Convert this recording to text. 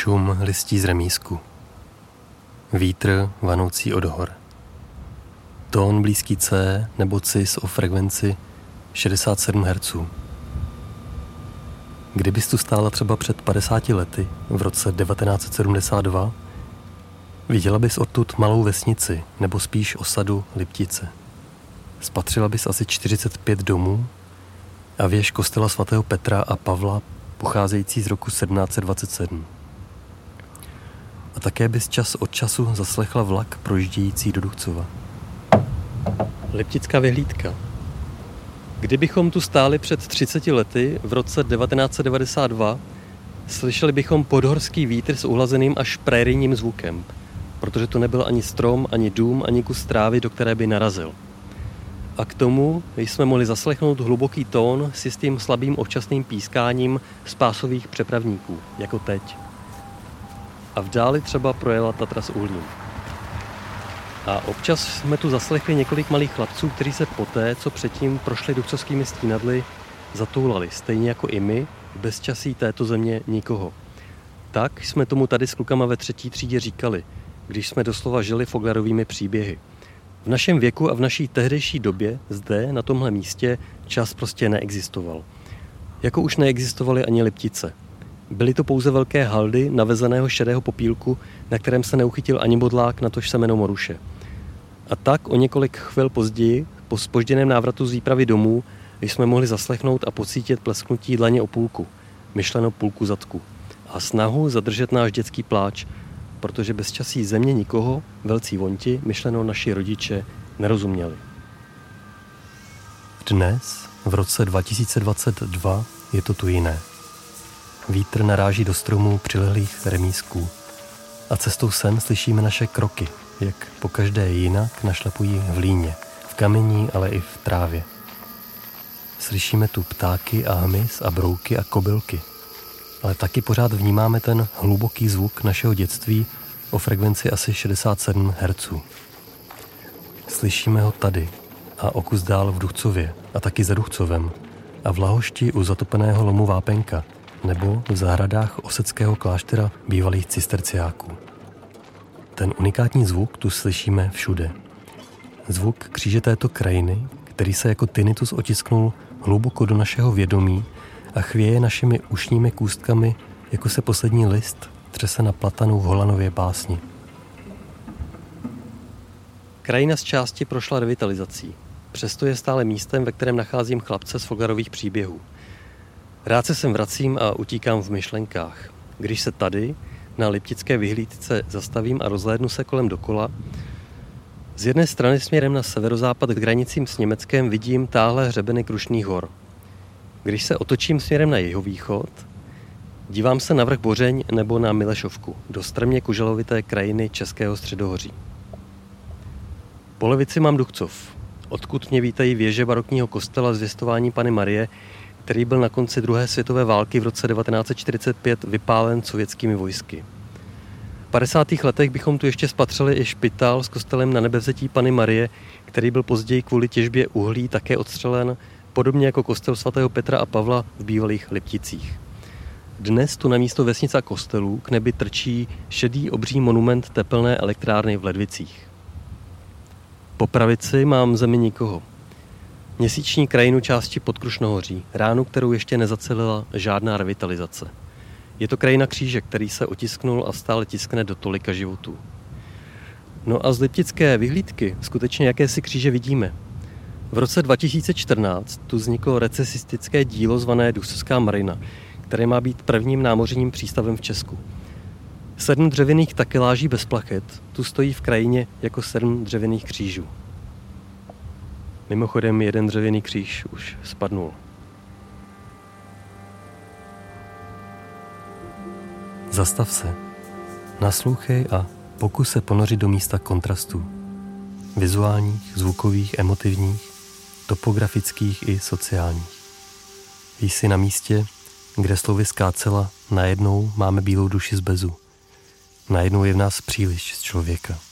Šum listí z remísku. Vítr vanoucí od hor. Tón blízký C nebo cis o frekvenci 67 Hz. Kdybys tu stála třeba před 50 lety, v roce 1972, viděla bys odtud malou vesnici, nebo spíš osadu Liptice. Spatřila bys asi 45 domů a věž kostela svatého Petra a Pavla pocházející z roku 1727. Také bys čas od času zaslechla vlak projíždějící do Duchcova. Liptická vyhlídka. Kdybychom tu stáli před 30 lety, v roce 1992, slyšeli bychom podhorský vítr s uhlazeným až prérijním zvukem, protože to nebyl ani strom, ani dům, ani kus trávy, do které by narazil. A k tomu jsme mohli zaslechnout hluboký tón s jistým slabým občasným pískáním spásových přepravníků, jako teď. A v dáli třeba projela Tatra s uhlím. A občas jsme tu zaslechli několik malých chlapců, kteří se poté, co předtím prošli duchcovskými stínadly, zatoulali, stejně jako i my, bez časí této země nikoho. Tak jsme tomu tady s klukama ve třetí třídě říkali, když jsme doslova žili foglarovými příběhy. V našem věku a v naší tehdejší době zde, na tomhle místě, čas prostě neexistoval. Jako už neexistovaly ani Liptice. Byly to pouze velké haldy navezeného šedého popílku, na kterém se neuchytil ani bodlák, natož semeno moruše. A tak o několik chvil později, po spožděném návratu z výpravy domů, jsme mohli zaslechnout a pocítit plesknutí dlaně o půlku, myšleno půlku zadku, a snahu zadržet náš dětský pláč, protože bez časí země nikoho, velcí vonti, myšleno naši rodiče, nerozuměli. Dnes, v roce 2022, je to tu jiné. Vítr naráží do stromů přilehlých remísků a cestou sem slyšíme naše kroky, jak po každé jinak našlapují v líně, v kamení, ale i v trávě. Slyšíme tu ptáky a hmyz a brouky a kobylky, ale taky pořád vnímáme ten hluboký zvuk našeho dětství o frekvenci asi 67 Hz. Slyšíme ho tady a o kus dál v Duchcově a taky za Duchcovem a v Lahošti u zatopeného lomu Vápenka nebo v zahradách oseckého kláštera bývalých cisterciáků. Ten unikátní zvuk tu slyšíme všude. Zvuk kříže této krajiny, který se jako tinnitus otisknul hluboko do našeho vědomí a chvěje našimi ušními kůstkami, jako se poslední list třese na platanu v Holanově básni. Krajina z části prošla revitalizací. Přesto je stále místem, ve kterém nacházím chlapce z Fogarových příběhů. Rád se sem vracím a utíkám v myšlenkách. Když se tady, na Liptické vyhlídce, zastavím a rozhlédnu se kolem dokola, z jedné strany směrem na severozápad k hranicím s Německem vidím táhle hřebeny Krušných hor. Když se otočím směrem na jihovýchod, dívám se na vrch Bořeň nebo na Milešovku, do strmě kuželovité krajiny Českého středohoří. Po levici mám Duchcov, odkud mě vítají věže barokního kostela zvěstování Pany Marie, který byl na konci druhé světové války v roce 1945 vypálen sovětskými vojsky. V 50. letech bychom tu ještě spatřili i špitál s kostelem na nebevzetí Pany Marie, který byl později kvůli těžbě uhlí také odstřelen, podobně jako kostel svatého Petra a Pavla v bývalých Lipticích. Dnes tu na místo vesnice a kostelů k nebi trčí šedý obří monument tepelné elektrárny v Ledvicích. Po pravici mám zemi nikoho. Měsíční krajinu části Podkrušnohoří, ránu, kterou ještě nezacelila žádná revitalizace. Je to krajina kříže, který se otisknul a stále tiskne do tolika životů. No a z Liptické vyhlídky skutečně jakési kříže vidíme. V roce 2014 tu vzniklo recesistické dílo zvané Dusovská marina, které má být prvním námořním přístavem v Česku. Sedm dřevěných takeláží bez plachet tu stojí v krajině jako sedm dřevěných křížů. Mimochodem jeden dřevěný kříž už spadnul. Zastav se, naslouchej a pokus se ponořit do místa kontrastů. Vizuálních, zvukových, emotivních, topografických i sociálních. Jsi na místě, kde slovy skácela, najednou máme bílou duši z bezu. Najednou je v nás příliš z člověka.